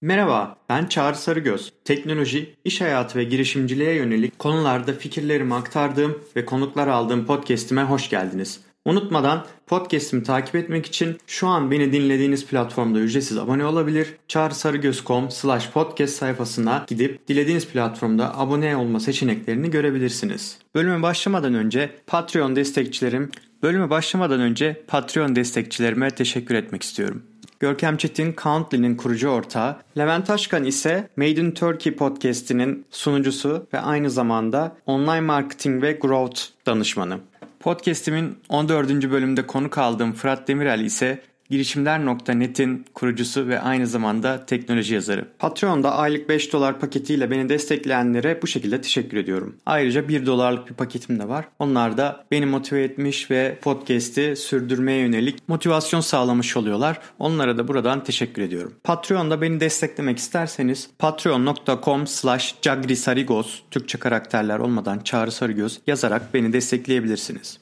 Merhaba, ben Çağrı Sarıgöz. Teknoloji, iş hayatı ve girişimciliğe yönelik konularda fikirlerimi aktardığım ve konuklar aldığım podcast'ime hoş geldiniz. Unutmadan podcast'imi takip etmek için şu an beni dinlediğiniz platformda ücretsiz abone olabilir. çağrısarıgöz.com slash podcast sayfasına gidip dilediğiniz platformda abone olma seçeneklerini görebilirsiniz. Bölüme başlamadan önce Patreon destekçilerim Bölüme başlamadan önce Patreon destekçilerime teşekkür etmek istiyorum. Görkem Çetin Countly'nin kurucu ortağı, Levent Taşkan ise Made in Turkey podcast'inin sunucusu ve aynı zamanda online marketing ve growth danışmanı. Podcast'imin 14. bölümünde konuk aldığım Fırat Demirel ise girişimler.net'in kurucusu ve aynı zamanda teknoloji yazarı. Patreon'da aylık 5 dolar paketiyle beni destekleyenlere bu şekilde teşekkür ediyorum. Ayrıca 1 dolarlık bir paketim de var. Onlar da beni motive etmiş ve podcast'i sürdürmeye yönelik motivasyon sağlamış oluyorlar. Onlara da buradan teşekkür ediyorum. Patreon'da beni desteklemek isterseniz patreon.com slash cagrisarigos Türkçe karakterler olmadan Çağrı Sarıgöz yazarak beni destekleyebilirsiniz.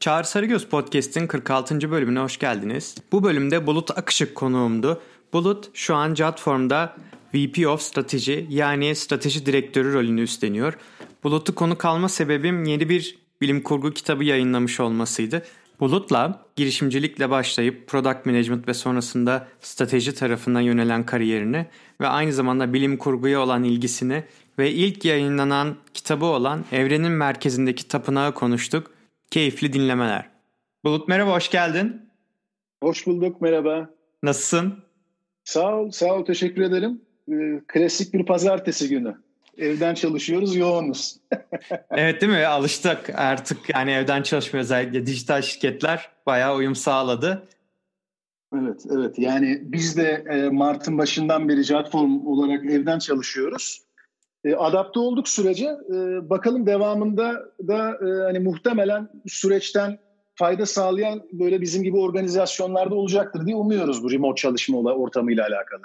Çağrı Sarıgöz Podcast'in 46. bölümüne hoş geldiniz. Bu bölümde Bulut Akışık konuğumdu. Bulut şu an Jotform'da VP of Strateji yani strateji direktörü rolünü üstleniyor. Bulut'u konu kalma sebebim yeni bir bilim kurgu kitabı yayınlamış olmasıydı. Bulut'la girişimcilikle başlayıp product management ve sonrasında strateji tarafına yönelen kariyerini ve aynı zamanda bilim kurguya olan ilgisini ve ilk yayınlanan kitabı olan Evrenin Merkezindeki Tapınağı konuştuk. Keyifli dinlemeler. Bulut merhaba, hoş geldin. Hoş bulduk, merhaba. Nasılsın? Sağ ol, sağ ol, teşekkür ederim. Ee, klasik bir pazartesi günü. Evden çalışıyoruz, yoğunuz. evet değil mi? Alıştık artık yani evden çalışmıyor özellikle dijital şirketler bayağı uyum sağladı. Evet, evet. Yani biz de e, Mart'ın başından beri Jotform olarak evden çalışıyoruz. E, adapte olduk sürece. E, bakalım devamında da e, hani muhtemelen süreçten fayda sağlayan böyle bizim gibi organizasyonlarda olacaktır diye umuyoruz bu remote çalışma ortamıyla alakalı.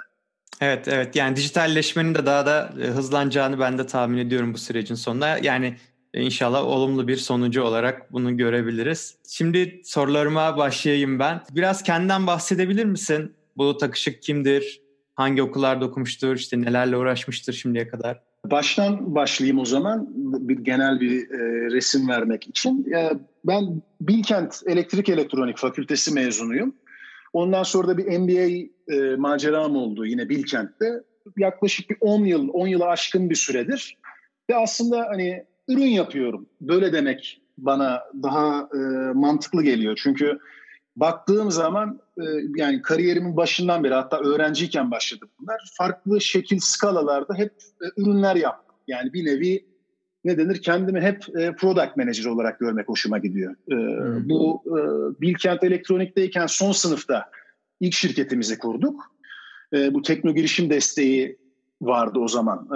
Evet evet yani dijitalleşmenin de daha da hızlanacağını ben de tahmin ediyorum bu sürecin sonunda. Yani inşallah olumlu bir sonucu olarak bunu görebiliriz. Şimdi sorularıma başlayayım ben. Biraz kendinden bahsedebilir misin? Bulut Akışık kimdir? Hangi okullarda okumuştur? İşte nelerle uğraşmıştır şimdiye kadar? Baştan başlayayım o zaman bir genel bir e, resim vermek için. Ya, ben Bilkent Elektrik Elektronik Fakültesi mezunuyum. Ondan sonra da bir MBA e, maceram oldu yine Bilkent'te. Yaklaşık bir 10 yıl, 10 yılı aşkın bir süredir. Ve aslında hani ürün yapıyorum. Böyle demek bana daha e, mantıklı geliyor. Çünkü baktığım zaman e, yani kariyerimin başından beri hatta öğrenciyken başladı bunlar. Farklı şekil skalalarda hep e, ürünler yaptım. Yani bir nevi ne denir kendimi hep e, product manager olarak görmek hoşuma gidiyor. Hmm. Bu Bilkent Elektronik'teyken son sınıfta ilk şirketimizi kurduk. Bu tekno girişim desteği vardı o zaman.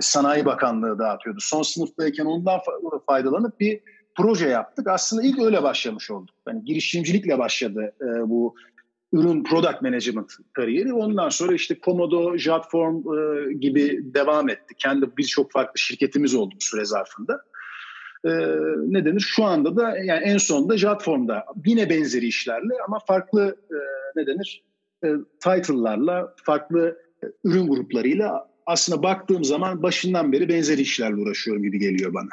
Sanayi Bakanlığı dağıtıyordu. Son sınıftayken ondan faydalanıp bir proje yaptık. Aslında ilk öyle başlamış olduk. Yani girişimcilikle başladı e, bu ürün product management kariyeri. Ondan sonra işte Komodo, Jotform e, gibi devam etti. Kendi birçok farklı şirketimiz oldu bu süre zarfında. E, ne denir? Şu anda da yani en sonunda Jotform'da yine benzeri işlerle ama farklı e, ne denir? E, title'larla, farklı e, ürün gruplarıyla aslında baktığım zaman başından beri benzeri işlerle uğraşıyorum gibi geliyor bana.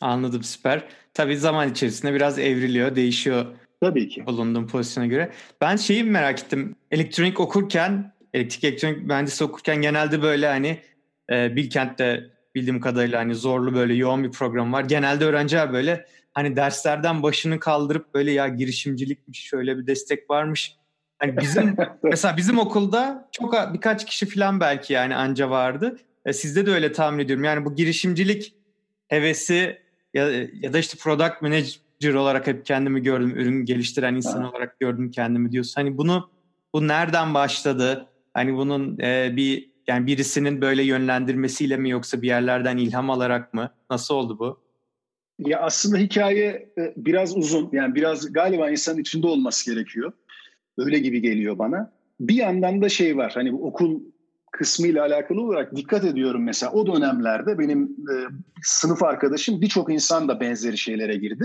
Anladım süper. Tabii zaman içerisinde biraz evriliyor, değişiyor. Tabii ki. Bulunduğum pozisyona göre. Ben şeyi merak ettim. Elektronik okurken, elektrik elektronik mühendisi okurken genelde böyle hani e, Bilkent'te bildiğim kadarıyla hani zorlu böyle yoğun bir program var. Genelde öğrenciler böyle hani derslerden başını kaldırıp böyle ya girişimcilikmiş şöyle bir destek varmış. Hani bizim mesela bizim okulda çok birkaç kişi falan belki yani anca vardı. E, sizde de öyle tahmin ediyorum. Yani bu girişimcilik hevesi ya, ya da işte product manager olarak hep kendimi gördüm. Ürün geliştiren insan ha. olarak gördüm kendimi diyorsun. Hani bunu bu nereden başladı? Hani bunun e, bir yani birisinin böyle yönlendirmesiyle mi yoksa bir yerlerden ilham alarak mı? Nasıl oldu bu? Ya aslında hikaye e, biraz uzun. Yani biraz galiba insanın içinde olması gerekiyor. Öyle gibi geliyor bana. Bir yandan da şey var. Hani okul kısmıyla alakalı olarak dikkat ediyorum mesela o dönemlerde benim e, sınıf arkadaşım birçok insan da benzeri şeylere girdi.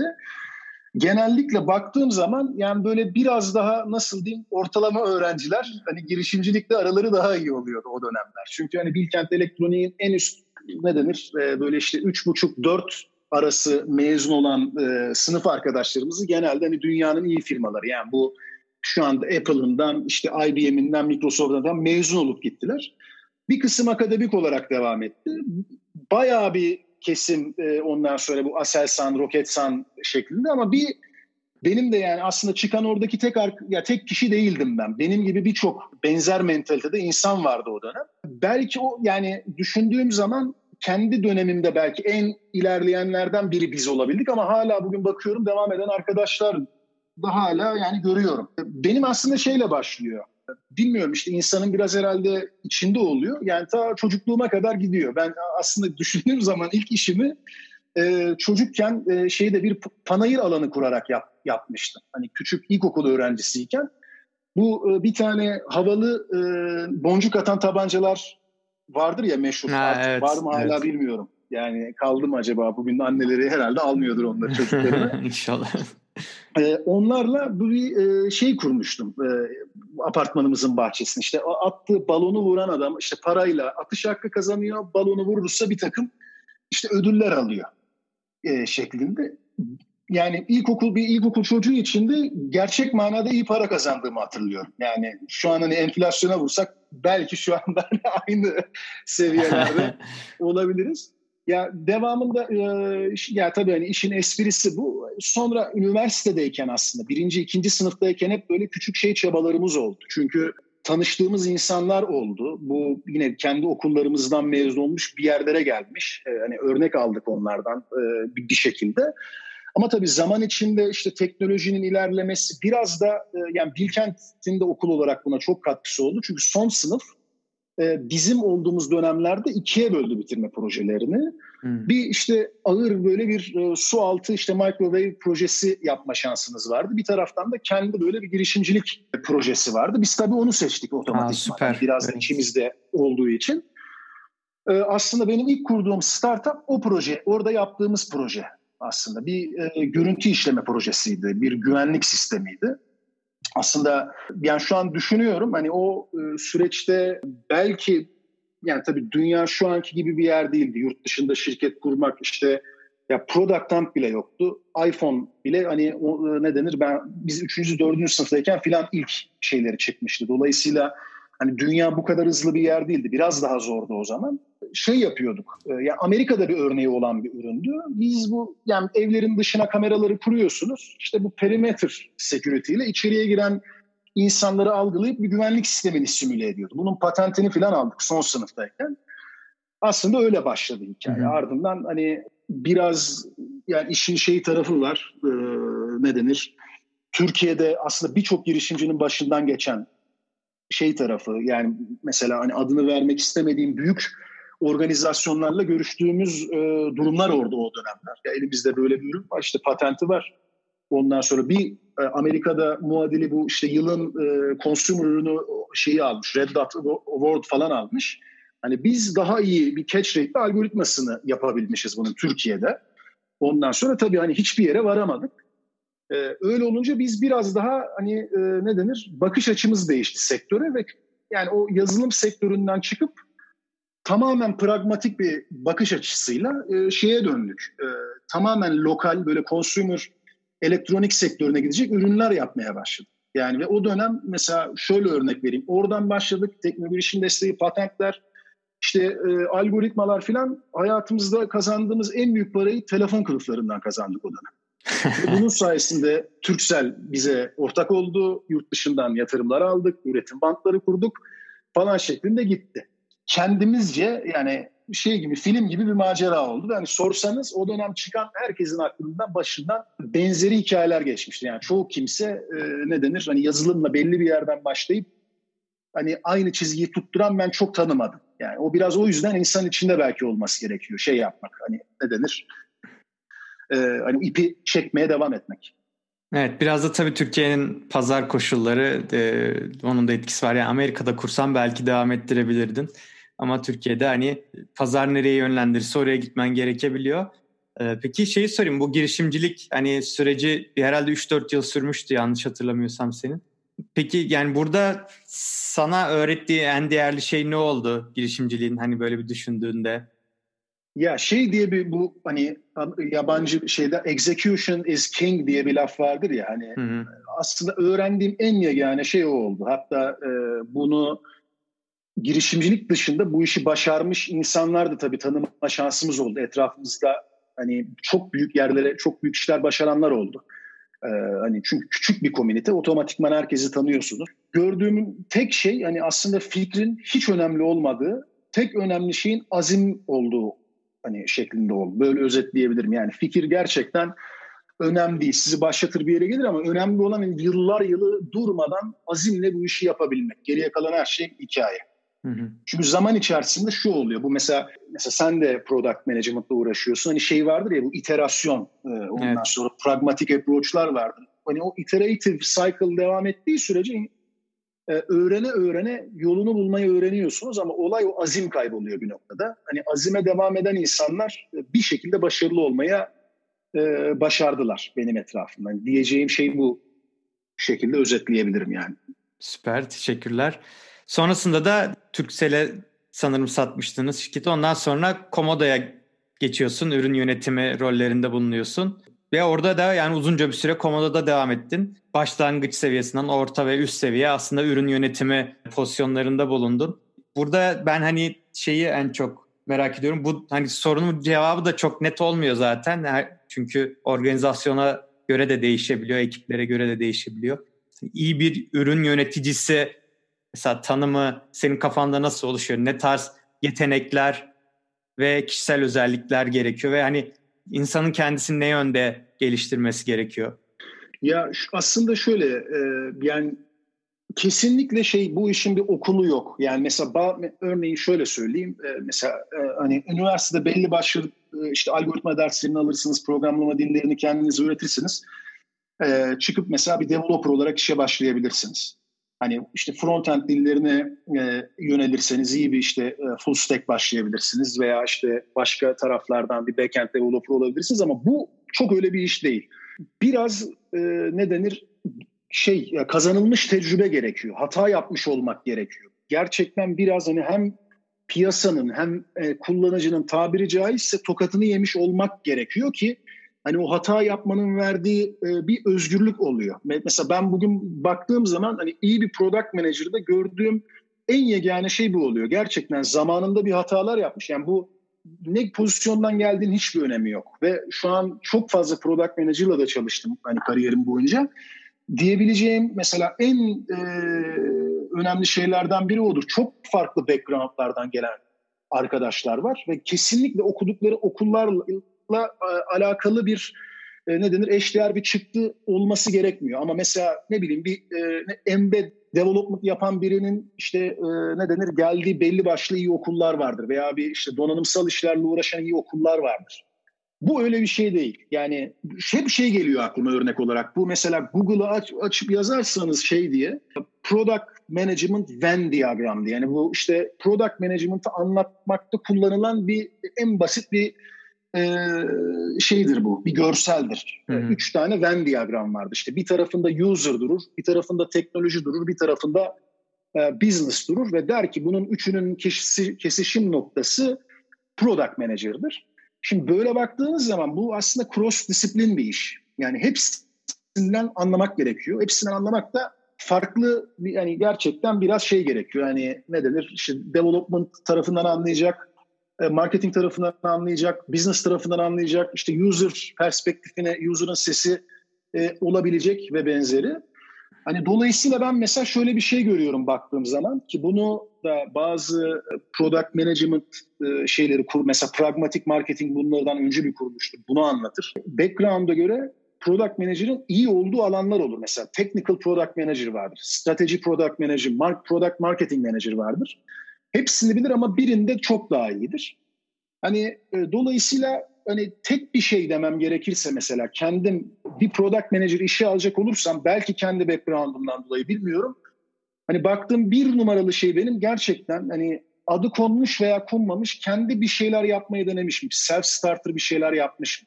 genellikle baktığım zaman yani böyle biraz daha nasıl diyeyim ortalama öğrenciler hani girişimcilikte araları daha iyi oluyordu o dönemler. Çünkü hani Bilkent Elektronik'in en üst ne denir e, böyle işte üç buçuk dört arası mezun olan e, sınıf arkadaşlarımızı genelde hani dünyanın iyi firmaları yani bu şu anda Apple'ından işte IBM'inden Microsoft'tan mezun olup gittiler. Bir kısım akademik olarak devam etti. Bayağı bir kesim e, ondan sonra bu Aselsan, Roketsan şeklinde ama bir benim de yani aslında çıkan oradaki tek ya tek kişi değildim ben. Benim gibi birçok benzer mentalitede insan vardı o dönem. Belki o yani düşündüğüm zaman kendi dönemimde belki en ilerleyenlerden biri biz olabildik ama hala bugün bakıyorum devam eden arkadaşlar da hala yani görüyorum. Benim aslında şeyle başlıyor. Bilmiyorum işte insanın biraz herhalde içinde oluyor. Yani ta çocukluğuma kadar gidiyor. Ben aslında düşündüğüm zaman ilk işimi e, çocukken e, şeyde bir panayır alanı kurarak yap, yapmıştım. Hani küçük ilkokul öğrencisiyken. Bu e, bir tane havalı e, boncuk atan tabancalar vardır ya meşhur. Ha, Artık evet, var mı hala evet. bilmiyorum. Yani kaldı mı acaba bugün anneleri herhalde almıyordur onları çocuklarına. İnşallah. Ee, onlarla bir e, şey kurmuştum e, apartmanımızın bahçesinde. İşte attığı balonu vuran adam işte parayla atış hakkı kazanıyor. Balonu vurursa bir takım işte ödüller alıyor e, şeklinde. Yani ilkokul bir ilkokul çocuğu için de gerçek manada iyi para kazandığımı hatırlıyorum. Yani şu an hani enflasyona vursak belki şu anda aynı seviyelerde olabiliriz. Ya devamında e, ya tabii hani işin esprisi bu. Sonra üniversitedeyken aslında birinci, ikinci sınıftayken hep böyle küçük şey çabalarımız oldu. Çünkü tanıştığımız insanlar oldu. Bu yine kendi okullarımızdan mezun olmuş bir yerlere gelmiş. E, hani örnek aldık onlardan e, bir, şekilde. Ama tabii zaman içinde işte teknolojinin ilerlemesi biraz da yani Bilkent'in de okul olarak buna çok katkısı oldu. Çünkü son sınıf e, bizim olduğumuz dönemlerde ikiye böldü bitirme projelerini. Hmm. Bir işte ağır böyle bir e, su altı işte microwave projesi yapma şansınız vardı. Bir taraftan da kendi böyle bir girişimcilik projesi vardı. Biz tabii onu seçtik otomatikman. Ha, Biraz evet. içimizde olduğu için. E, aslında benim ilk kurduğum startup o proje, orada yaptığımız proje aslında. Bir e, görüntü işleme projesiydi, bir güvenlik sistemiydi aslında yani şu an düşünüyorum hani o e, süreçte belki yani tabii dünya şu anki gibi bir yer değildi. Yurt dışında şirket kurmak işte ya product dump bile yoktu. iPhone bile hani o, e, ne denir ben biz 3. 4. sınıftayken filan ilk şeyleri çıkmıştı. Dolayısıyla hani dünya bu kadar hızlı bir yer değildi. Biraz daha zordu o zaman. Şey yapıyorduk. E, yani Amerika'da bir örneği olan bir üründü. Biz bu yani evlerin dışına kameraları kuruyorsunuz. İşte bu perimeter security ile içeriye giren insanları algılayıp bir güvenlik sistemini simüle ediyordu. Bunun patentini falan aldık son sınıftayken. Aslında öyle başladı hikaye. Hı. Ardından hani biraz yani işin şeyi tarafı var. E, ne denir? Türkiye'de aslında birçok girişimcinin başından geçen şey tarafı yani mesela hani adını vermek istemediğim büyük organizasyonlarla görüştüğümüz e, durumlar orada o dönemler. Ya elimizde böyle bir ürün var işte patenti var. Ondan sonra bir e, Amerika'da muadili bu işte yılın e, consumer ürünü şeyi almış. Red Dot Award falan almış. Hani biz daha iyi bir catch rate algoritmasını yapabilmişiz bunun Türkiye'de. Ondan sonra tabii hani hiçbir yere varamadık. Ee, öyle olunca biz biraz daha hani e, ne denir bakış açımız değişti sektöre ve yani o yazılım sektöründen çıkıp tamamen pragmatik bir bakış açısıyla e, şeye döndük. E, tamamen lokal böyle consumer elektronik sektörüne gidecek ürünler yapmaya başladık. Yani ve o dönem mesela şöyle örnek vereyim. Oradan başladık teknolojinin desteği, patentler, işte e, algoritmalar filan hayatımızda kazandığımız en büyük parayı telefon kılıflarından kazandık o dönem. Bunun sayesinde Türksel bize ortak oldu. Yurt dışından yatırımlar aldık, üretim bantları kurduk falan şeklinde gitti. Kendimizce yani şey gibi film gibi bir macera oldu. Yani sorsanız o dönem çıkan herkesin aklından başından benzeri hikayeler geçmişti. Yani çoğu kimse e, ne denir hani yazılımla belli bir yerden başlayıp hani aynı çizgiyi tutturan ben çok tanımadım. Yani o biraz o yüzden insan içinde belki olması gerekiyor şey yapmak hani ne denir e, hani ipi çekmeye devam etmek. Evet biraz da tabii Türkiye'nin pazar koşulları e, onun da etkisi var. Yani Amerika'da kursan belki devam ettirebilirdin. Ama Türkiye'de hani pazar nereye yönlendirirse oraya gitmen gerekebiliyor. Ee, peki şeyi sorayım bu girişimcilik hani süreci herhalde 3-4 yıl sürmüştü yanlış hatırlamıyorsam senin. Peki yani burada sana öğrettiği en değerli şey ne oldu girişimciliğin hani böyle bir düşündüğünde? Ya şey diye bir bu hani yabancı şeyde execution is king diye bir laf vardır ya hani hı hı. aslında öğrendiğim en yegane şey o oldu. Hatta e, bunu girişimcilik dışında bu işi başarmış insanlar da tabii tanıma şansımız oldu. Etrafımızda hani çok büyük yerlere çok büyük işler başaranlar oldu. Ee, hani çünkü küçük bir komünite otomatikman herkesi tanıyorsunuz. Gördüğüm tek şey hani aslında fikrin hiç önemli olmadığı, tek önemli şeyin azim olduğu hani şeklinde oldu. Böyle özetleyebilirim. Yani fikir gerçekten önemli değil. Sizi başlatır bir yere gelir ama önemli olan hani yıllar yılı durmadan azimle bu işi yapabilmek. Geriye kalan her şey hikaye. Hı hı. Çünkü zaman içerisinde şu oluyor. Bu mesela mesela sen de product management'la uğraşıyorsun. Hani şey vardır ya bu iterasyon. E, ondan evet. sonra pragmatik approach'lar vardır. Hani o iterative cycle devam ettiği sürece e, öğrene öğrene yolunu bulmayı öğreniyorsunuz ama olay o azim kayboluyor bir noktada. Hani azime devam eden insanlar e, bir şekilde başarılı olmaya e, başardılar benim etrafımda. Yani diyeceğim şey bu şekilde özetleyebilirim yani. Süper, teşekkürler. Sonrasında da Turkcell'e sanırım satmıştınız şirketi. Ondan sonra Komodo'ya geçiyorsun. Ürün yönetimi rollerinde bulunuyorsun. Ve orada da yani uzunca bir süre Komodo'da devam ettin. Başlangıç seviyesinden orta ve üst seviye aslında ürün yönetimi pozisyonlarında bulundun. Burada ben hani şeyi en çok merak ediyorum. Bu hani sorunun cevabı da çok net olmuyor zaten. Çünkü organizasyona göre de değişebiliyor, ekiplere göre de değişebiliyor. İyi bir ürün yöneticisi mesela tanımı senin kafanda nasıl oluşuyor? Ne tarz yetenekler ve kişisel özellikler gerekiyor ve hani insanın kendisini ne yönde geliştirmesi gerekiyor? Ya aslında şöyle e, yani kesinlikle şey bu işin bir okulu yok. Yani mesela örneğin şöyle söyleyeyim. E, mesela e, hani üniversitede belli başlı e, işte algoritma derslerini alırsınız, programlama dillerini kendiniz öğretirsiniz. E, çıkıp mesela bir developer olarak işe başlayabilirsiniz. Hani işte front-end dillerine e, yönelirseniz iyi bir işte e, full stack başlayabilirsiniz veya işte başka taraflardan bir backend developer olabilirsiniz ama bu çok öyle bir iş değil. Biraz e, ne denir şey kazanılmış tecrübe gerekiyor. Hata yapmış olmak gerekiyor. Gerçekten biraz hani hem piyasanın hem e, kullanıcının tabiri caizse tokatını yemiş olmak gerekiyor ki hani o hata yapmanın verdiği e, bir özgürlük oluyor. Mesela ben bugün baktığım zaman hani iyi bir product manager'da gördüğüm en yegane şey bu oluyor. Gerçekten zamanında bir hatalar yapmış. Yani bu ne pozisyondan geldiğin hiçbir önemi yok. Ve şu an çok fazla product manager'la da çalıştım hani kariyerim boyunca. Diyebileceğim mesela en e, önemli şeylerden biri odur. Çok farklı backgroundlardan gelen arkadaşlar var ve kesinlikle okudukları okullarla e, alakalı bir e, ne denir eşdeğer bir çıktı olması gerekmiyor. Ama mesela ne bileyim bir e, embed development yapan birinin işte ne denir geldiği belli başlı iyi okullar vardır veya bir işte donanımsal işlerle uğraşan iyi okullar vardır. Bu öyle bir şey değil. Yani hep şey geliyor aklıma örnek olarak. Bu mesela Google'ı aç, açıp yazarsanız şey diye Product Management Venn diagram diye. Yani bu işte Product Management'ı anlatmakta kullanılan bir en basit bir e, şeydir bu, bir görseldir. Hı hı. Üç tane Venn diagram vardı. İşte bir tarafında user durur, bir tarafında teknoloji durur, bir tarafında e, business durur ve der ki bunun üçünün kesişi, kesişim noktası product manager'dır. Şimdi böyle baktığınız zaman bu aslında cross disiplin bir iş. Yani hepsinden anlamak gerekiyor. Hepsinden anlamak da farklı yani gerçekten biraz şey gerekiyor. Yani ne denir? İşte development tarafından anlayacak, marketing tarafından anlayacak, business tarafından anlayacak, işte user perspektifine, user'ın sesi e, olabilecek ve benzeri. Hani dolayısıyla ben mesela şöyle bir şey görüyorum baktığım zaman ki bunu da bazı product management e, şeyleri kur mesela pragmatic marketing bunlardan önce bir kuruluştur. Bunu anlatır. Background'a göre product manager'ın iyi olduğu alanlar olur. Mesela technical product manager vardır. Strategy product manager, mark, product marketing manager vardır. Hepsini bilir ama birinde çok daha iyidir. Hani e, dolayısıyla hani tek bir şey demem gerekirse mesela kendim bir product manager işe alacak olursam belki kendi background'umdan dolayı bilmiyorum. Hani baktığım bir numaralı şey benim gerçekten hani adı konmuş veya konmamış kendi bir şeyler yapmayı denemiş mi? Self starter bir şeyler yapmış mı?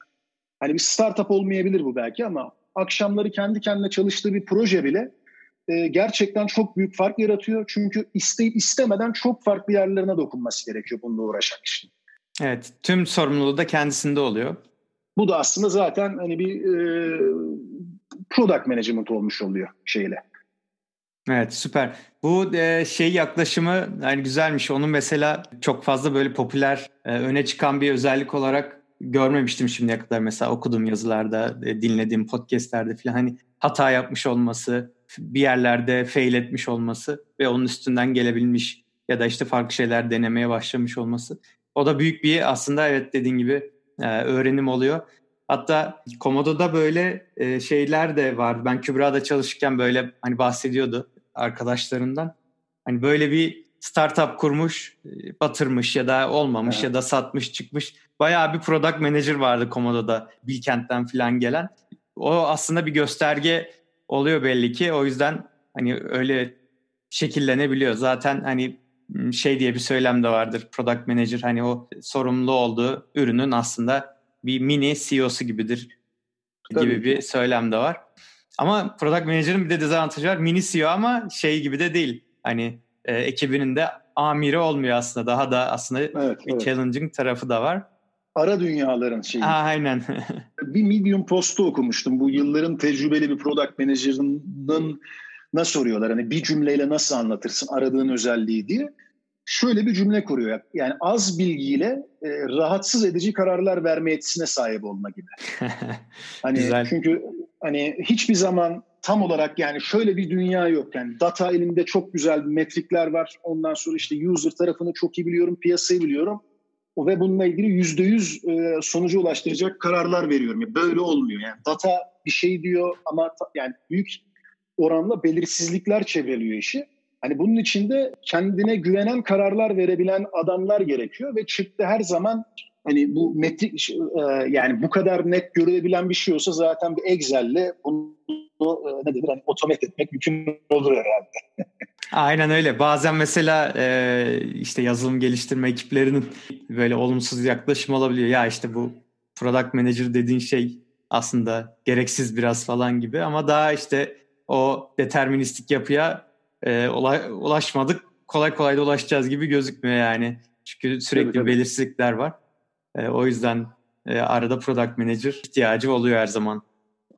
Hani bir startup olmayabilir bu belki ama akşamları kendi kendine çalıştığı bir proje bile e, gerçekten çok büyük fark yaratıyor. Çünkü isteyip istemeden çok farklı yerlerine dokunması gerekiyor bununla uğraşan kişinin. Evet, tüm sorumluluğu da kendisinde oluyor. Bu da aslında zaten hani bir e, product management olmuş oluyor şeyle. Evet süper. Bu e, şey yaklaşımı yani güzelmiş. Onun mesela çok fazla böyle popüler e, öne çıkan bir özellik olarak görmemiştim şimdiye kadar. Mesela okuduğum yazılarda, e, dinlediğim podcastlerde falan hani hata yapmış olması, bir yerlerde fail etmiş olması ve onun üstünden gelebilmiş ya da işte farklı şeyler denemeye başlamış olması. O da büyük bir aslında evet dediğin gibi e, öğrenim oluyor. Hatta Komodo'da böyle e, şeyler de var. Ben Kübra'da çalışırken böyle hani bahsediyordu arkadaşlarından. Hani böyle bir startup kurmuş, e, batırmış ya da olmamış evet. ya da satmış çıkmış. Bayağı bir product manager vardı Komodo'da Bilkent'ten falan gelen. O aslında bir gösterge oluyor belli ki. O yüzden hani öyle şekillenebiliyor. Zaten hani şey diye bir söylem de vardır. Product manager hani o sorumlu olduğu ürünün aslında bir mini CEO'su gibidir Tabii gibi bir söylem de var. Ama product manager'ın bir de dezavantajı var. Mini CEO ama şey gibi de değil. Hani e, ekibinin de amiri olmuyor aslında. Daha da aslında evet, bir evet. challenging tarafı da var. Ara dünyaların şeyi. Aynen. bir Medium postu okumuştum. Bu yılların tecrübeli bir product manager'ının nasıl soruyorlar. Hani bir cümleyle nasıl anlatırsın aradığın özelliği diye. Şöyle bir cümle kuruyor. Yani az bilgiyle e, rahatsız edici kararlar verme yetisine sahip olma gibi. hani Güzel. çünkü hani hiçbir zaman tam olarak yani şöyle bir dünya yok. Yani data elimde çok güzel metrikler var. Ondan sonra işte user tarafını çok iyi biliyorum, piyasayı biliyorum. Ve bununla ilgili yüzde yüz e, sonuca ulaştıracak kararlar veriyorum. Yani böyle olmuyor. Yani data bir şey diyor ama yani büyük oranla belirsizlikler çevreliyor işi. Hani bunun içinde kendine güvenen kararlar verebilen adamlar gerekiyor ve çıktı her zaman hani bu metrik e, yani bu kadar net görülebilen bir şey olsa zaten bir Excel'le bunu ne denir hani otomat etmek mümkün olur herhalde. Aynen öyle. Bazen mesela e, işte yazılım geliştirme ekiplerinin böyle olumsuz yaklaşım olabiliyor. Ya işte bu product manager dediğin şey aslında gereksiz biraz falan gibi ama daha işte o deterministik yapıya e, ulaşmadık. Kolay kolay da ulaşacağız gibi gözükmüyor yani. Çünkü sürekli tabii, tabii. belirsizlikler var. E, o yüzden e, arada product manager ihtiyacı oluyor her zaman.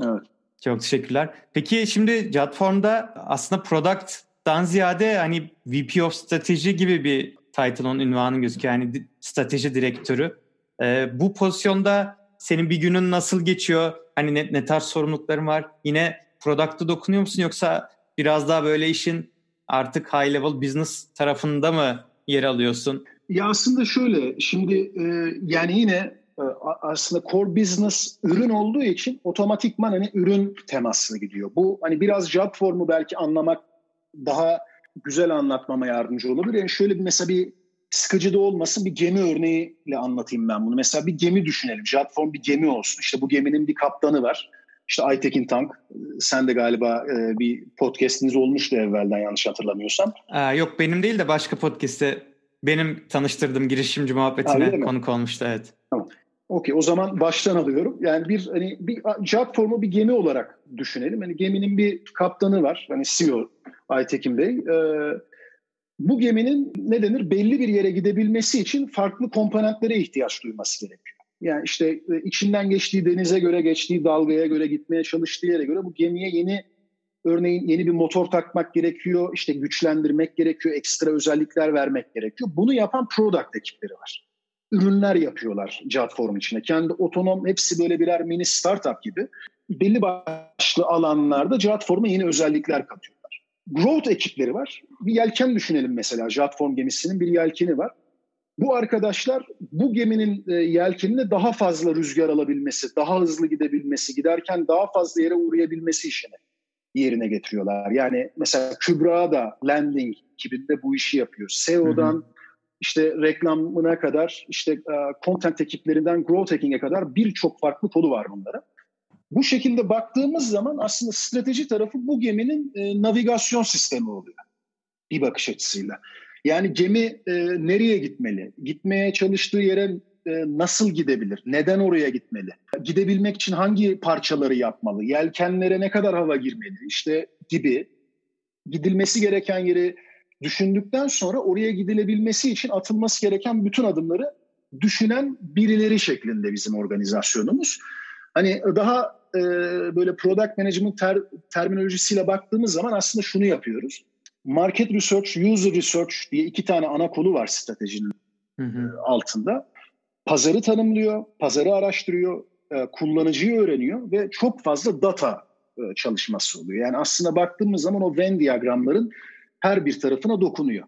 Evet. Çok teşekkürler. Peki şimdi Jotform'da aslında product'tan ziyade hani VP of Strateji gibi bir title'ın ünvanı gözüküyor. Yani strateji direktörü. E, bu pozisyonda senin bir günün nasıl geçiyor? Hani ne, ne tarz sorumlulukların var? Yine product'a dokunuyor musun yoksa biraz daha böyle işin artık high level business tarafında mı yer alıyorsun? Ya aslında şöyle şimdi e, yani yine aslında core business ürün olduğu için otomatikman hani ürün temaslı gidiyor. Bu hani biraz job formu belki anlamak daha güzel anlatmama yardımcı olabilir. Yani şöyle bir mesela bir sıkıcı da olmasın bir gemi örneğiyle anlatayım ben bunu. Mesela bir gemi düşünelim. Jotform bir gemi olsun. İşte bu geminin bir kaptanı var. İşte Aytekin Tank, sen de galiba e, bir podcastiniz olmuştu evvelden yanlış hatırlamıyorsam. Aa, yok benim değil de başka podcast'te benim tanıştırdığım girişimci muhabbetine ha, konuk olmuştu evet. Tamam. Okey o zaman baştan alıyorum. Yani bir hani bir job formu bir gemi olarak düşünelim. Hani geminin bir kaptanı var. Hani CEO Aytekin Bey. Ee, bu geminin ne denir belli bir yere gidebilmesi için farklı komponentlere ihtiyaç duyması gerekiyor. Yani işte e, içinden geçtiği denize göre, geçtiği dalgaya göre, gitmeye çalıştığı yere göre bu gemiye yeni örneğin yeni bir motor takmak gerekiyor, işte güçlendirmek gerekiyor, ekstra özellikler vermek gerekiyor. Bunu yapan product ekipleri var. Ürünler yapıyorlar Jotform içinde. Kendi otonom hepsi böyle birer mini startup gibi belli başlı alanlarda Jotform'a yeni özellikler katıyorlar. Growth ekipleri var. Bir yelken düşünelim mesela. Jotform gemisinin bir yelkeni var. Bu arkadaşlar bu geminin e, yelkenine daha fazla rüzgar alabilmesi, daha hızlı gidebilmesi, giderken daha fazla yere uğrayabilmesi işini yerine getiriyorlar. Yani mesela Kübra da landing ekibinde bu işi yapıyor. SEO'dan işte reklamına kadar, işte e, content ekiplerinden growth hacking'e kadar birçok farklı kolu var bunlara. Bu şekilde baktığımız zaman aslında strateji tarafı bu geminin e, navigasyon sistemi oluyor bir bakış açısıyla. Yani gemi e, nereye gitmeli? Gitmeye çalıştığı yere nasıl gidebilir? Neden oraya gitmeli? Gidebilmek için hangi parçaları yapmalı? Yelkenlere ne kadar hava girmeli? İşte gibi gidilmesi gereken yeri düşündükten sonra oraya gidilebilmesi için atılması gereken bütün adımları düşünen birileri şeklinde bizim organizasyonumuz. Hani daha e, böyle product management ter, terminolojisiyle baktığımız zaman aslında şunu yapıyoruz. Market research, user research diye iki tane ana kolu var stratejinin hı hı. altında. Pazarı tanımlıyor, pazarı araştırıyor, e, kullanıcıyı öğreniyor ve çok fazla data e, çalışması oluyor. Yani aslında baktığımız zaman o Venn diyagramların her bir tarafına dokunuyor.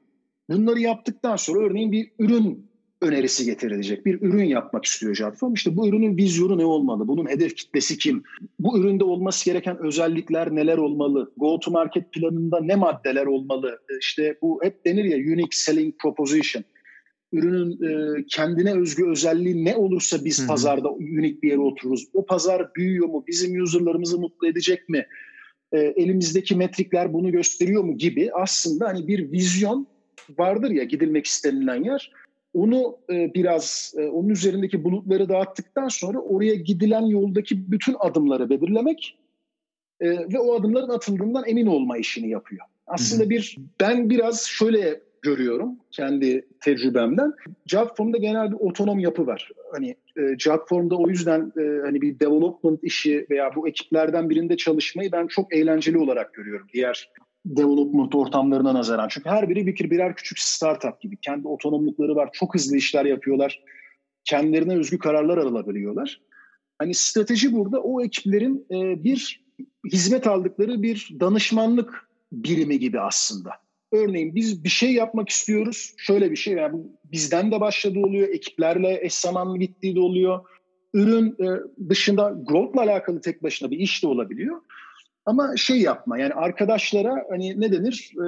Bunları yaptıktan sonra örneğin bir ürün önerisi getirilecek. Bir ürün yapmak istiyor Jadform. İşte bu ürünün vizyonu ne olmalı? Bunun hedef kitlesi kim? Bu üründe olması gereken özellikler neler olmalı? Go to market planında ne maddeler olmalı? E, işte bu hep denir ya unique selling proposition. Ürünün e, kendine özgü özelliği ne olursa biz Hı-hı. pazarda unique bir yere otururuz. O pazar büyüyor mu? Bizim user'larımızı mutlu edecek mi? E, elimizdeki metrikler bunu gösteriyor mu gibi aslında hani bir vizyon vardır ya gidilmek istenilen yer onu e, biraz e, onun üzerindeki bulutları dağıttıktan sonra oraya gidilen yoldaki bütün adımları belirlemek e, ve o adımların atıldığından emin olma işini yapıyor. Aslında bir ben biraz şöyle görüyorum kendi tecrübemden. Jobform'da genel bir otonom yapı var. Hani e, Jobform'da o yüzden e, hani bir development işi veya bu ekiplerden birinde çalışmayı ben çok eğlenceli olarak görüyorum. Diğer development ortamlarına nazaran. Çünkü her biri bir birer küçük startup gibi. Kendi otonomlukları var. Çok hızlı işler yapıyorlar. Kendilerine özgü kararlar alabiliyorlar. Hani strateji burada o ekiplerin e, bir hizmet aldıkları bir danışmanlık birimi gibi aslında. Örneğin biz bir şey yapmak istiyoruz. Şöyle bir şey yani bizden de başladığı oluyor. Ekiplerle eş zamanlı gittiği de oluyor. Ürün e, dışında growth'la alakalı tek başına bir iş de olabiliyor. Ama şey yapma yani arkadaşlara hani ne denir e,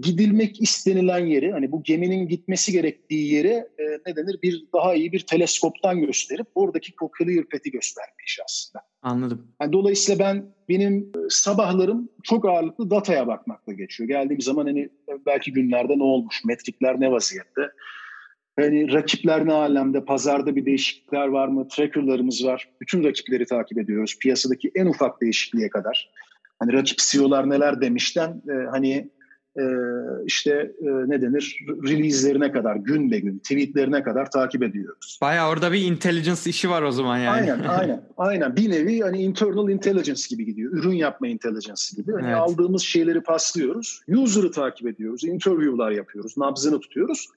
gidilmek istenilen yeri hani bu geminin gitmesi gerektiği yere e, ne denir bir daha iyi bir teleskoptan gösterip oradaki clear path'i gösterme işi aslında. Anladım. Yani dolayısıyla ben benim e, sabahlarım çok ağırlıklı dataya bakmakla geçiyor. Geldiğim zaman hani belki günlerde ne olmuş, metrikler ne vaziyette, Hani rakipler ne alemde, pazarda bir değişiklikler var mı? Tracker'larımız var. Bütün rakipleri takip ediyoruz. Piyasadaki en ufak değişikliğe kadar. Hani rakip CEO'lar neler demişten e, hani e, işte e, ne denir release'lerine kadar gün be gün tweetlerine kadar takip ediyoruz. Baya orada bir intelligence işi var o zaman yani. Aynen aynen aynen bir nevi hani internal intelligence gibi gidiyor. Ürün yapma intelligence gibi. Hani evet. aldığımız şeyleri paslıyoruz. User'ı takip ediyoruz. Interview'lar yapıyoruz. Nabzını tutuyoruz.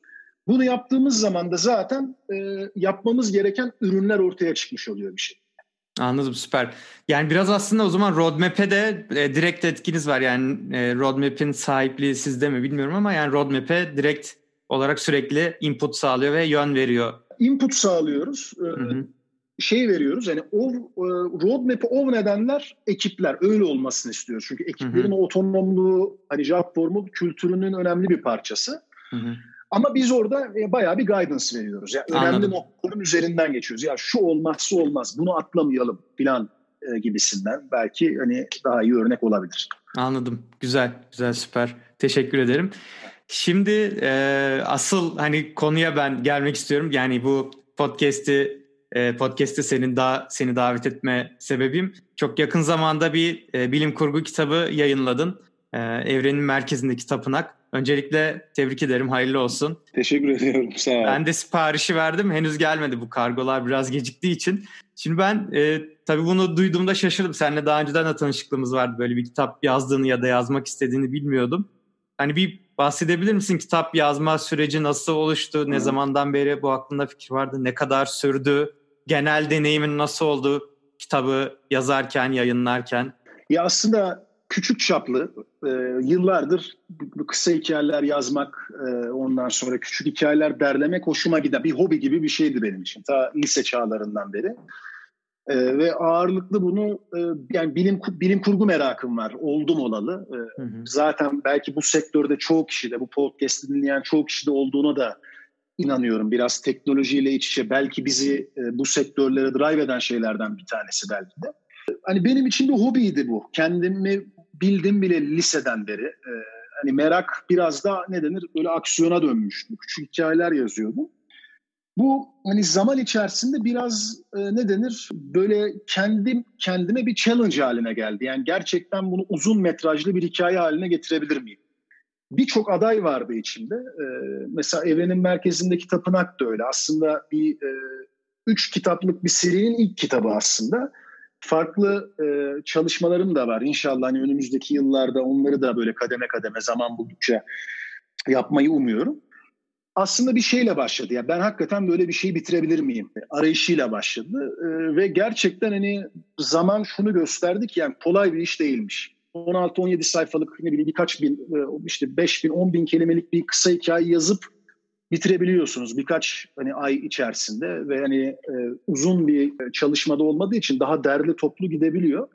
Bunu yaptığımız zaman da zaten e, yapmamız gereken ürünler ortaya çıkmış oluyor bir şey. Anladım süper. Yani biraz aslında o zaman roadmap'e de e, direkt etkiniz var. Yani e, roadmap'in sahipliği sizde mi bilmiyorum ama yani roadmap'e direkt olarak sürekli input sağlıyor ve yön veriyor. Input sağlıyoruz. E, hı hı. Şey veriyoruz yani o e, roadmap'i o nedenler ekipler öyle olmasını istiyoruz. Çünkü ekiplerin hı hı. otonomluğu hani job formu kültürünün önemli bir parçası. Hı hı. Ama biz orada e, bayağı bir guidance veriyoruz. Yani önemli Anladım. noktaların üzerinden geçiyoruz. Ya şu olmazsa olmaz, bunu atlamayalım falan e, gibisinden belki hani daha iyi örnek olabilir. Anladım. Güzel, güzel, süper. Teşekkür ederim. Şimdi e, asıl hani konuya ben gelmek istiyorum. Yani bu podcast'i e, podcast'te senin daha seni davet etme sebebim çok yakın zamanda bir e, bilim kurgu kitabı yayınladın. E, Evrenin Merkezindeki Tapınak. Öncelikle tebrik ederim. Hayırlı olsun. Teşekkür ediyorum. Sağ ol. Ben de siparişi verdim. Henüz gelmedi bu kargolar biraz geciktiği için. Şimdi ben e, tabii bunu duyduğumda şaşırdım. Seninle daha önceden de tanışıklığımız vardı. Böyle bir kitap yazdığını ya da yazmak istediğini bilmiyordum. Hani bir bahsedebilir misin? Kitap yazma süreci nasıl oluştu? Ne evet. zamandan beri bu aklında fikir vardı? Ne kadar sürdü? Genel deneyimin nasıl oldu? Kitabı yazarken, yayınlarken? Ya aslında küçük çaplı e, yıllardır kısa hikayeler yazmak e, ondan sonra küçük hikayeler derlemek hoşuma giden bir hobi gibi bir şeydi benim için ta lise çağlarından beri. E, ve ağırlıklı bunu e, yani bilim bilim kurgu merakım var. Oldum olalı. E, hı hı. Zaten belki bu sektörde çoğu kişi de bu podcast'i dinleyen çoğu kişi de olduğuna da inanıyorum. Biraz teknolojiyle iç içe belki bizi e, bu sektörlere drive eden şeylerden bir tanesi belki de. Hani benim için bir hobiydi bu. Kendimi bildim bile liseden beri. E, hani merak biraz da ne denir böyle aksiyona dönmüştü. Küçük hikayeler yazıyordum. Bu hani zaman içerisinde biraz e, ne denir böyle kendim kendime bir challenge haline geldi. Yani gerçekten bunu uzun metrajlı bir hikaye haline getirebilir miyim? Birçok aday vardı içimde. E, mesela Evrenin Merkezi'ndeki Tapınak da öyle. Aslında bir e, üç kitaplık bir serinin ilk kitabı aslında. Farklı e, çalışmalarım da var. İnşallah hani önümüzdeki yıllarda onları da böyle kademe kademe zaman buldukça yapmayı umuyorum aslında bir şeyle başladı. Ya ben hakikaten böyle bir şey bitirebilir miyim? Arayışıyla başladı ee, ve gerçekten hani zaman şunu gösterdi ki yani kolay bir iş değilmiş. 16-17 sayfalık ne bileyim birkaç bin e, işte 5 bin 10 bin kelimelik bir kısa hikaye yazıp bitirebiliyorsunuz birkaç hani ay içerisinde ve hani e, uzun bir çalışmada olmadığı için daha derli toplu gidebiliyor.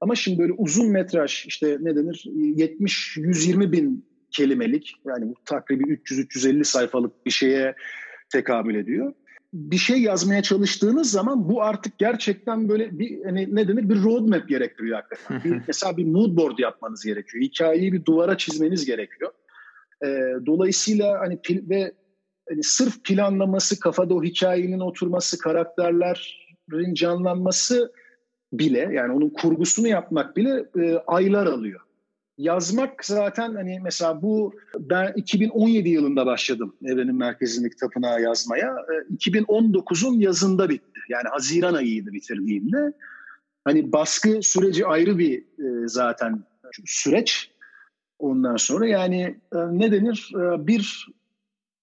Ama şimdi böyle uzun metraj işte ne denir 70-120 bin kelimelik yani bu takribi 300-350 sayfalık bir şeye tekabül ediyor. Bir şey yazmaya çalıştığınız zaman bu artık gerçekten böyle bir hani ne denir bir roadmap gerektiriyor hakikaten. bir, mesela bir mood board yapmanız gerekiyor. Hikayeyi bir duvara çizmeniz gerekiyor. Ee, dolayısıyla hani pil, ve hani sırf planlaması, kafada o hikayenin oturması, karakterlerin canlanması bile yani onun kurgusunu yapmak bile e, aylar alıyor yazmak zaten hani mesela bu ben 2017 yılında başladım Evrenin Merkezi'ndeki tapınağı yazmaya. 2019'un ee, yazında bitti. Yani Haziran ayıydı bitirdiğimde. Hani baskı süreci ayrı bir e, zaten süreç. Ondan sonra yani e, ne denir e, bir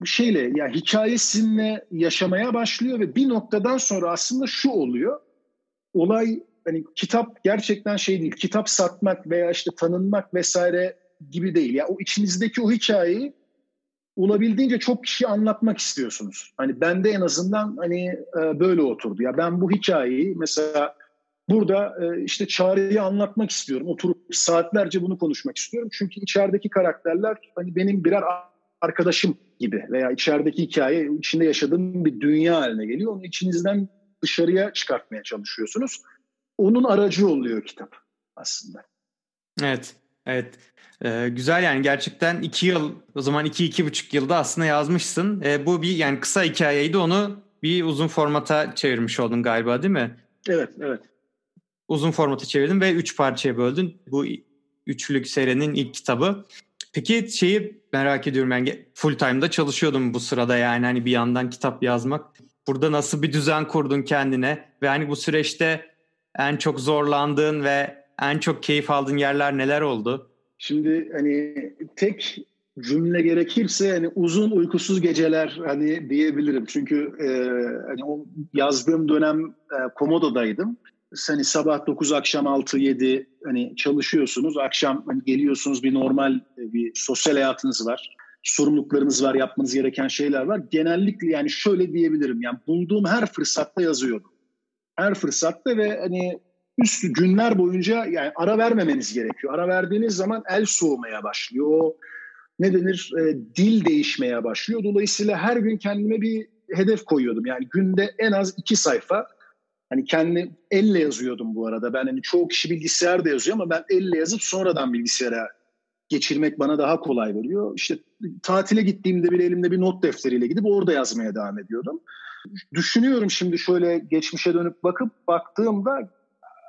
şeyle yani hikayesinle yaşamaya başlıyor ve bir noktadan sonra aslında şu oluyor. Olay hani kitap gerçekten şey değil. Kitap satmak veya işte tanınmak vesaire gibi değil. Ya o içinizdeki o hikayeyi olabildiğince çok kişiye anlatmak istiyorsunuz. Hani bende en azından hani e, böyle oturdu. Ya ben bu hikayeyi mesela burada e, işte Çağrı'yı anlatmak istiyorum. Oturup saatlerce bunu konuşmak istiyorum. Çünkü içerideki karakterler hani benim birer arkadaşım gibi veya içerideki hikaye içinde yaşadığım bir dünya haline geliyor. Onu içinizden dışarıya çıkartmaya çalışıyorsunuz onun aracı oluyor kitap aslında. Evet, evet. Ee, güzel yani gerçekten iki yıl o zaman iki iki buçuk yılda aslında yazmışsın. Ee, bu bir yani kısa hikayeydi onu bir uzun formata çevirmiş oldun galiba değil mi? Evet, evet. Uzun formata çevirdin ve üç parçaya böldün. Bu üçlük serinin ilk kitabı. Peki şeyi merak ediyorum ben full time'da çalışıyordum bu sırada yani hani bir yandan kitap yazmak. Burada nasıl bir düzen kurdun kendine ve hani bu süreçte en çok zorlandığın ve en çok keyif aldığın yerler neler oldu? Şimdi hani tek cümle gerekirse hani uzun uykusuz geceler hani diyebilirim. Çünkü e, hani o yazdığım dönem e, Komodo'daydım. Hani sabah 9 akşam 6 7 hani çalışıyorsunuz. Akşam hani geliyorsunuz bir normal e, bir sosyal hayatınız var. Sorumluluklarınız var, yapmanız gereken şeyler var. Genellikle yani şöyle diyebilirim. Yani bulduğum her fırsatta yazıyordum her fırsatta ve hani üstü günler boyunca yani ara vermemeniz gerekiyor. Ara verdiğiniz zaman el soğumaya başlıyor. O ne denir e, dil değişmeye başlıyor. Dolayısıyla her gün kendime bir hedef koyuyordum. Yani günde en az iki sayfa hani kendi elle yazıyordum bu arada. Ben hani çoğu kişi bilgisayarda yazıyor ama ben elle yazıp sonradan bilgisayara geçirmek bana daha kolay veriyor. İşte tatile gittiğimde bile elimde bir not defteriyle gidip orada yazmaya devam ediyordum düşünüyorum şimdi şöyle geçmişe dönüp bakıp baktığımda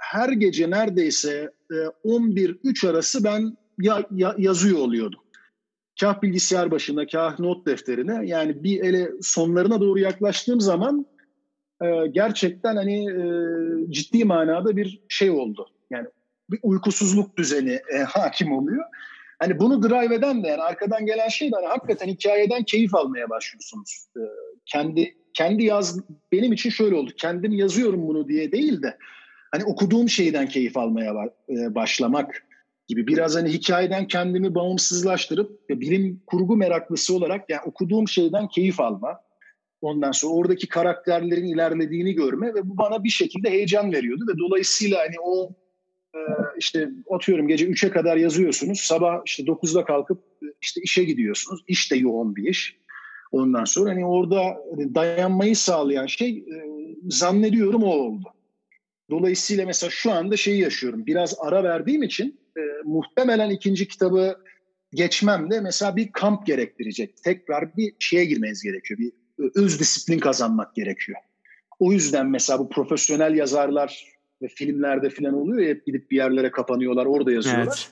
her gece neredeyse 11-3 e, arası ben ya, ya, yazıyor oluyordum. Kah bilgisayar başında, kah not defterine. Yani bir ele sonlarına doğru yaklaştığım zaman e, gerçekten hani e, ciddi manada bir şey oldu. Yani bir uykusuzluk düzeni e, hakim oluyor. Hani bunu drive eden de yani arkadan gelen şey de hani hakikaten hikayeden keyif almaya başlıyorsunuz. E, kendi kendi yaz benim için şöyle oldu. Kendim yazıyorum bunu diye değil de hani okuduğum şeyden keyif almaya e, başlamak gibi biraz hani hikayeden kendimi bağımsızlaştırıp ve bilim kurgu meraklısı olarak yani okuduğum şeyden keyif alma. Ondan sonra oradaki karakterlerin ilerlediğini görme ve bu bana bir şekilde heyecan veriyordu ve dolayısıyla hani o e, işte atıyorum gece 3'e kadar yazıyorsunuz. Sabah işte 9'da kalkıp işte işe gidiyorsunuz. İş de yoğun bir iş. Ondan sonra hani orada hani dayanmayı sağlayan şey e, zannediyorum o oldu. Dolayısıyla mesela şu anda şeyi yaşıyorum. Biraz ara verdiğim için e, muhtemelen ikinci kitabı geçmem de mesela bir kamp gerektirecek. Tekrar bir şeye girmeniz gerekiyor. Bir öz disiplin kazanmak gerekiyor. O yüzden mesela bu profesyonel yazarlar ve filmlerde falan oluyor ya hep gidip bir yerlere kapanıyorlar orada yazıyorlar. Evet.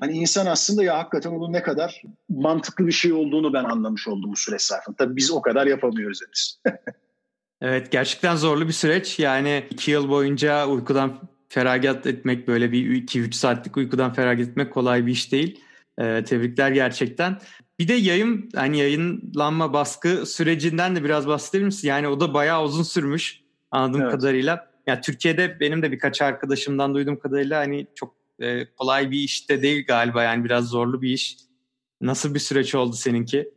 Hani insan aslında ya hakikaten onun ne kadar mantıklı bir şey olduğunu ben anlamış oldum bu süreç zarfında. Tabii biz o kadar yapamıyoruz henüz. evet gerçekten zorlu bir süreç. Yani iki yıl boyunca uykudan feragat etmek böyle bir 2-3 saatlik uykudan feragat etmek kolay bir iş değil. Ee, tebrikler gerçekten. Bir de yayın hani yayınlanma baskı sürecinden de biraz bahsedebilir misin? Yani o da bayağı uzun sürmüş anladığım evet. kadarıyla. Ya Türkiye'de benim de birkaç arkadaşımdan duyduğum kadarıyla hani çok e, kolay bir iş de değil galiba yani biraz zorlu bir iş. Nasıl bir süreç oldu seninki?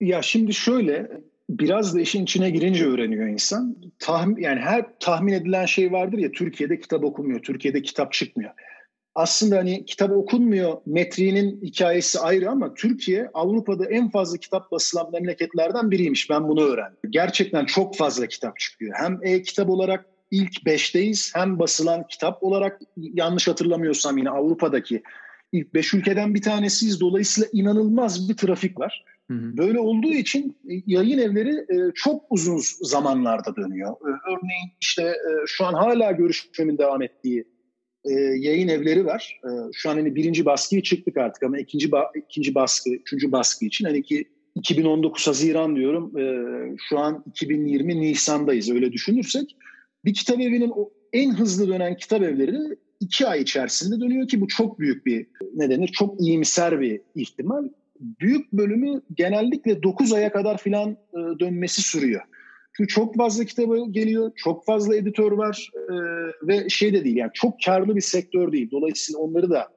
Ya şimdi şöyle biraz da işin içine girince öğreniyor insan. Tahmin, yani her tahmin edilen şey vardır ya Türkiye'de kitap okunmuyor, Türkiye'de kitap çıkmıyor. Aslında hani kitap okunmuyor metriğinin hikayesi ayrı ama Türkiye Avrupa'da en fazla kitap basılan memleketlerden biriymiş. Ben bunu öğrendim. Gerçekten çok fazla kitap çıkıyor. Hem e-kitap olarak ilk beşteyiz hem basılan kitap olarak yanlış hatırlamıyorsam yine Avrupa'daki ilk beş ülkeden bir tanesiyiz. Dolayısıyla inanılmaz bir trafik var. Böyle olduğu için e, yayın evleri e, çok uzun zamanlarda dönüyor. E, örneğin işte şu an hala görüşmemin devam ettiği yayın evleri var. Şu an hani birinci baskıyı çıktık artık ama ikinci ikinci baskı, üçüncü baskı için hani ki 2019 Haziran diyorum. Şu an 2020 Nisan'dayız öyle düşünürsek. Bir kitap evinin en hızlı dönen kitap evleri iki ay içerisinde dönüyor ki bu çok büyük bir ne denir çok iyimser bir ihtimal büyük bölümü genellikle 9 aya kadar filan e, dönmesi sürüyor. Çünkü çok fazla kitabı geliyor, çok fazla editör var e, ve şey de değil yani çok karlı bir sektör değil. Dolayısıyla onları da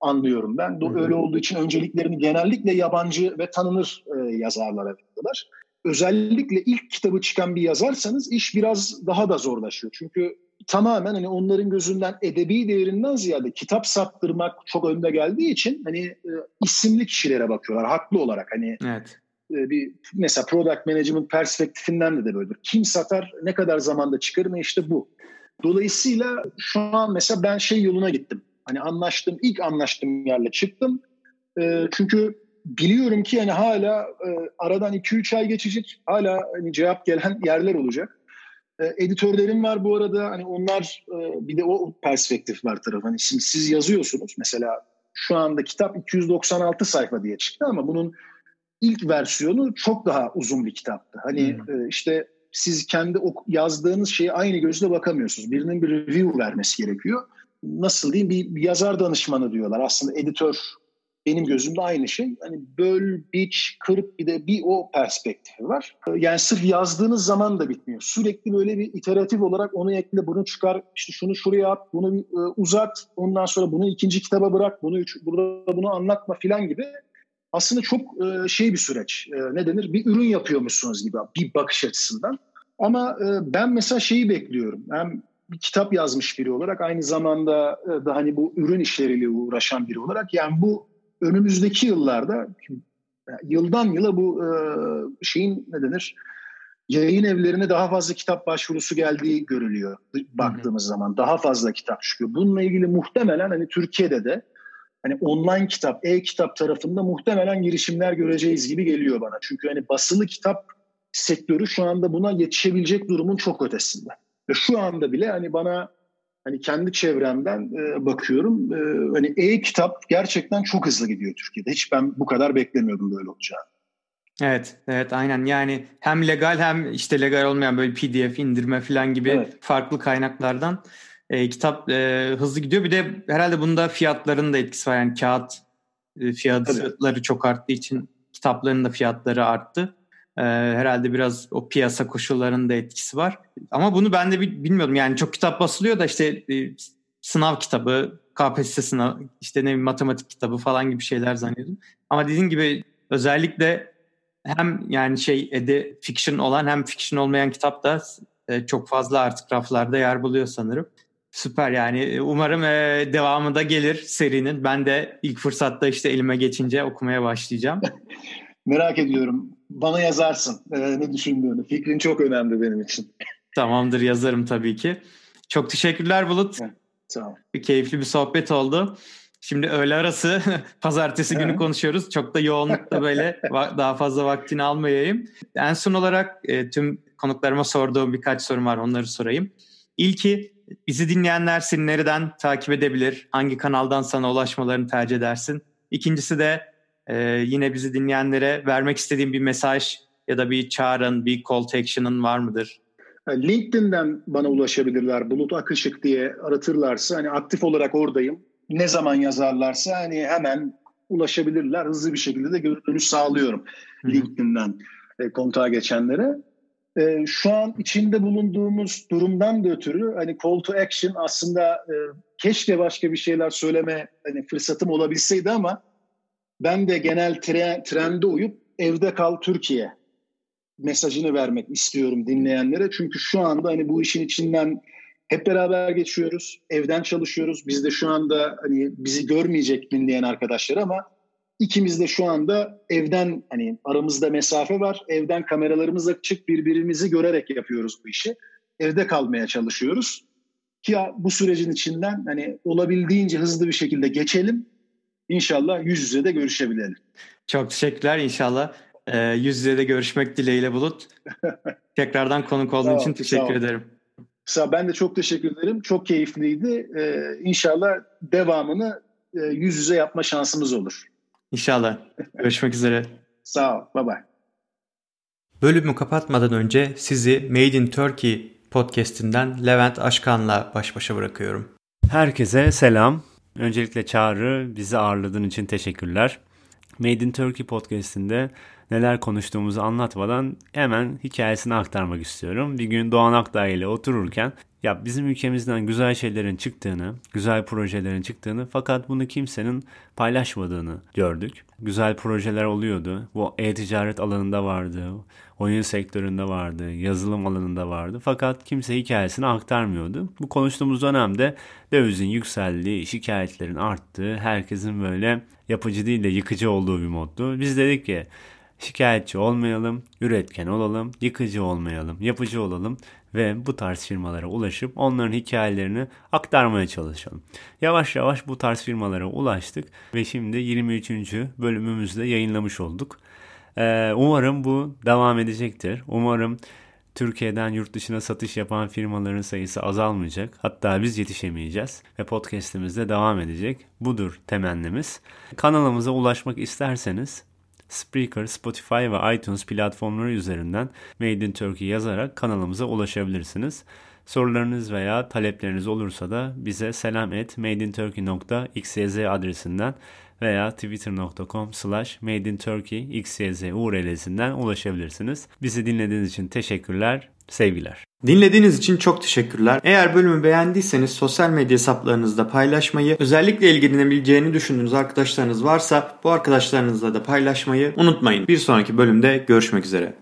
anlıyorum ben. Do- öyle olduğu için önceliklerini genellikle yabancı ve tanınır e, yazarlara veriyorlar. Özellikle ilk kitabı çıkan bir yazarsanız iş biraz daha da zorlaşıyor. Çünkü tamamen hani onların gözünden edebi değerinden ziyade kitap sattırmak çok önde geldiği için hani e, isimli kişilere bakıyorlar haklı olarak hani evet. E, bir mesela product management perspektifinden de de böyledir. Kim satar, ne kadar zamanda çıkarır mı işte bu. Dolayısıyla şu an mesela ben şey yoluna gittim. Hani anlaştım, ilk anlaştığım yerle çıktım. E, çünkü biliyorum ki yani hala e, aradan 2-3 ay geçecek. Hala hani cevap gelen yerler olacak. E, editörlerim var bu arada. Hani onlar e, bir de o perspektif var tarafı. Hani şimdi siz yazıyorsunuz. Mesela şu anda kitap 296 sayfa diye çıktı ama bunun ilk versiyonu çok daha uzun bir kitaptı. Hani hmm. e, işte siz kendi yazdığınız şeye aynı gözle bakamıyorsunuz. Birinin bir review vermesi gerekiyor. Nasıl diyeyim bir, bir yazar danışmanı diyorlar. Aslında editör benim gözümde aynı şey. Hani böl, biç, kırıp bir de bir o perspektifi var. Yani sırf yazdığınız zaman da bitmiyor. Sürekli böyle bir iteratif olarak onu ekle, bunu çıkar, işte şunu şuraya at, bunu e, uzat, ondan sonra bunu ikinci kitaba bırak, bunu üç, burada bunu anlatma filan gibi. Aslında çok e, şey bir süreç. E, ne denir? Bir ürün yapıyormuşsunuz gibi bir bakış açısından. Ama ben mesela şeyi bekliyorum. Hem bir kitap yazmış biri olarak aynı zamanda da hani bu ürün işleriyle uğraşan biri olarak yani bu önümüzdeki yıllarda yıldan yıla bu e, şeyin ne denir yayın evlerine daha fazla kitap başvurusu geldiği görülüyor baktığımız hı hı. zaman daha fazla kitap çıkıyor. Bununla ilgili muhtemelen hani Türkiye'de de hani online kitap, e-kitap tarafında muhtemelen girişimler göreceğiz gibi geliyor bana. Çünkü hani basılı kitap sektörü şu anda buna yetişebilecek durumun çok ötesinde. Ve şu anda bile hani bana hani kendi çevremden e, bakıyorum. E, hani e-kitap gerçekten çok hızlı gidiyor Türkiye'de. Hiç ben bu kadar beklemiyordum böyle olacağını. Evet, evet aynen. Yani hem legal hem işte legal olmayan böyle PDF indirme falan gibi evet. farklı kaynaklardan e, kitap e, hızlı gidiyor. Bir de herhalde bunda fiyatların da etkisi var. Yani kağıt e, fiyatları Tabii. çok arttığı için kitapların da fiyatları arttı. E, herhalde biraz o piyasa koşullarının da etkisi var. Ama bunu ben de bilmiyordum. Yani çok kitap basılıyor da işte e, sınav kitabı, KPSS sınav, işte ne bileyim matematik kitabı falan gibi şeyler zannediyordum. Ama dediğin gibi özellikle hem yani şey ede fiction olan hem fiction olmayan kitap da e, çok fazla artık raflarda yer buluyor sanırım. Süper yani umarım e, devamı da gelir serinin. Ben de ilk fırsatta işte elime geçince okumaya başlayacağım. Merak ediyorum. Bana yazarsın ee, ne düşündüğünü. Fikrin çok önemli benim için. Tamamdır yazarım tabii ki. Çok teşekkürler Bulut. Evet, ol. Bir keyifli bir sohbet oldu. Şimdi öğle arası pazartesi günü konuşuyoruz. Çok da yoğunlukta böyle daha fazla vaktini almayayım. En son olarak e, tüm konuklarıma sorduğum birkaç sorum var onları sorayım. İlki bizi dinleyenler seni nereden takip edebilir? Hangi kanaldan sana ulaşmalarını tercih edersin? İkincisi de e, yine bizi dinleyenlere vermek istediğim bir mesaj ya da bir çağrın, bir call to action'ın var mıdır? LinkedIn'den bana ulaşabilirler. Bulut Akışık diye aratırlarsa hani aktif olarak oradayım. Ne zaman yazarlarsa hani hemen ulaşabilirler. Hızlı bir şekilde de geri dönüş sağlıyorum Hı-hı. LinkedIn'den e, kontağa geçenlere. E, şu an içinde bulunduğumuz durumdan da ötürü hani call to action aslında e, keşke başka bir şeyler söyleme hani fırsatım olabilseydi ama ben de genel tre, trende uyup evde kal Türkiye mesajını vermek istiyorum dinleyenlere. Çünkü şu anda hani bu işin içinden hep beraber geçiyoruz. Evden çalışıyoruz. Biz de şu anda hani bizi görmeyecek dinleyen arkadaşlar ama ikimiz de şu anda evden hani aramızda mesafe var. Evden kameralarımız açık birbirimizi görerek yapıyoruz bu işi. Evde kalmaya çalışıyoruz. Ki bu sürecin içinden hani olabildiğince hızlı bir şekilde geçelim. İnşallah yüz yüze de görüşebilelim. Çok teşekkürler inşallah. E, yüz yüze de görüşmek dileğiyle Bulut. Tekrardan konuk olduğun için teşekkür ederim. Sağ ben de çok teşekkür ederim. Çok keyifliydi. Ee, inşallah devamını e, yüz yüze yapma şansımız olur. İnşallah. Görüşmek üzere. Sağ ol. Bye bye. Bölümü kapatmadan önce sizi Made in Turkey podcastinden Levent Aşkan'la baş başa bırakıyorum. Herkese selam. Öncelikle Çağrı bizi ağırladığın için teşekkürler. Made in Turkey podcastinde neler konuştuğumuzu anlatmadan hemen hikayesini aktarmak istiyorum. Bir gün Doğan Akdağ ile otururken ya bizim ülkemizden güzel şeylerin çıktığını, güzel projelerin çıktığını fakat bunu kimsenin paylaşmadığını gördük. Güzel projeler oluyordu. Bu e-ticaret alanında vardı, oyun sektöründe vardı, yazılım alanında vardı. Fakat kimse hikayesini aktarmıyordu. Bu konuştuğumuz dönemde dövizin yükseldiği, şikayetlerin arttığı, herkesin böyle yapıcı değil de yıkıcı olduğu bir moddu. Biz dedik ki şikayetçi olmayalım, üretken olalım, yıkıcı olmayalım, yapıcı olalım ve bu tarz firmalara ulaşıp onların hikayelerini aktarmaya çalışalım. Yavaş yavaş bu tarz firmalara ulaştık ve şimdi 23. bölümümüzde yayınlamış olduk. Ee, umarım bu devam edecektir. Umarım Türkiye'den yurt dışına satış yapan firmaların sayısı azalmayacak. Hatta biz yetişemeyeceğiz ve podcast'imiz de devam edecek. Budur temennimiz. Kanalımıza ulaşmak isterseniz Spreaker, Spotify ve iTunes platformları üzerinden Made in Turkey yazarak kanalımıza ulaşabilirsiniz. Sorularınız veya talepleriniz olursa da bize selam et madeinturkey.xyz adresinden veya twitter.com slash madeinturkeyxyz URL'sinden ulaşabilirsiniz. Bizi dinlediğiniz için teşekkürler, sevgiler. Dinlediğiniz için çok teşekkürler. Eğer bölümü beğendiyseniz sosyal medya hesaplarınızda paylaşmayı, özellikle ilgilenebileceğini düşündüğünüz arkadaşlarınız varsa bu arkadaşlarınızla da paylaşmayı unutmayın. Bir sonraki bölümde görüşmek üzere.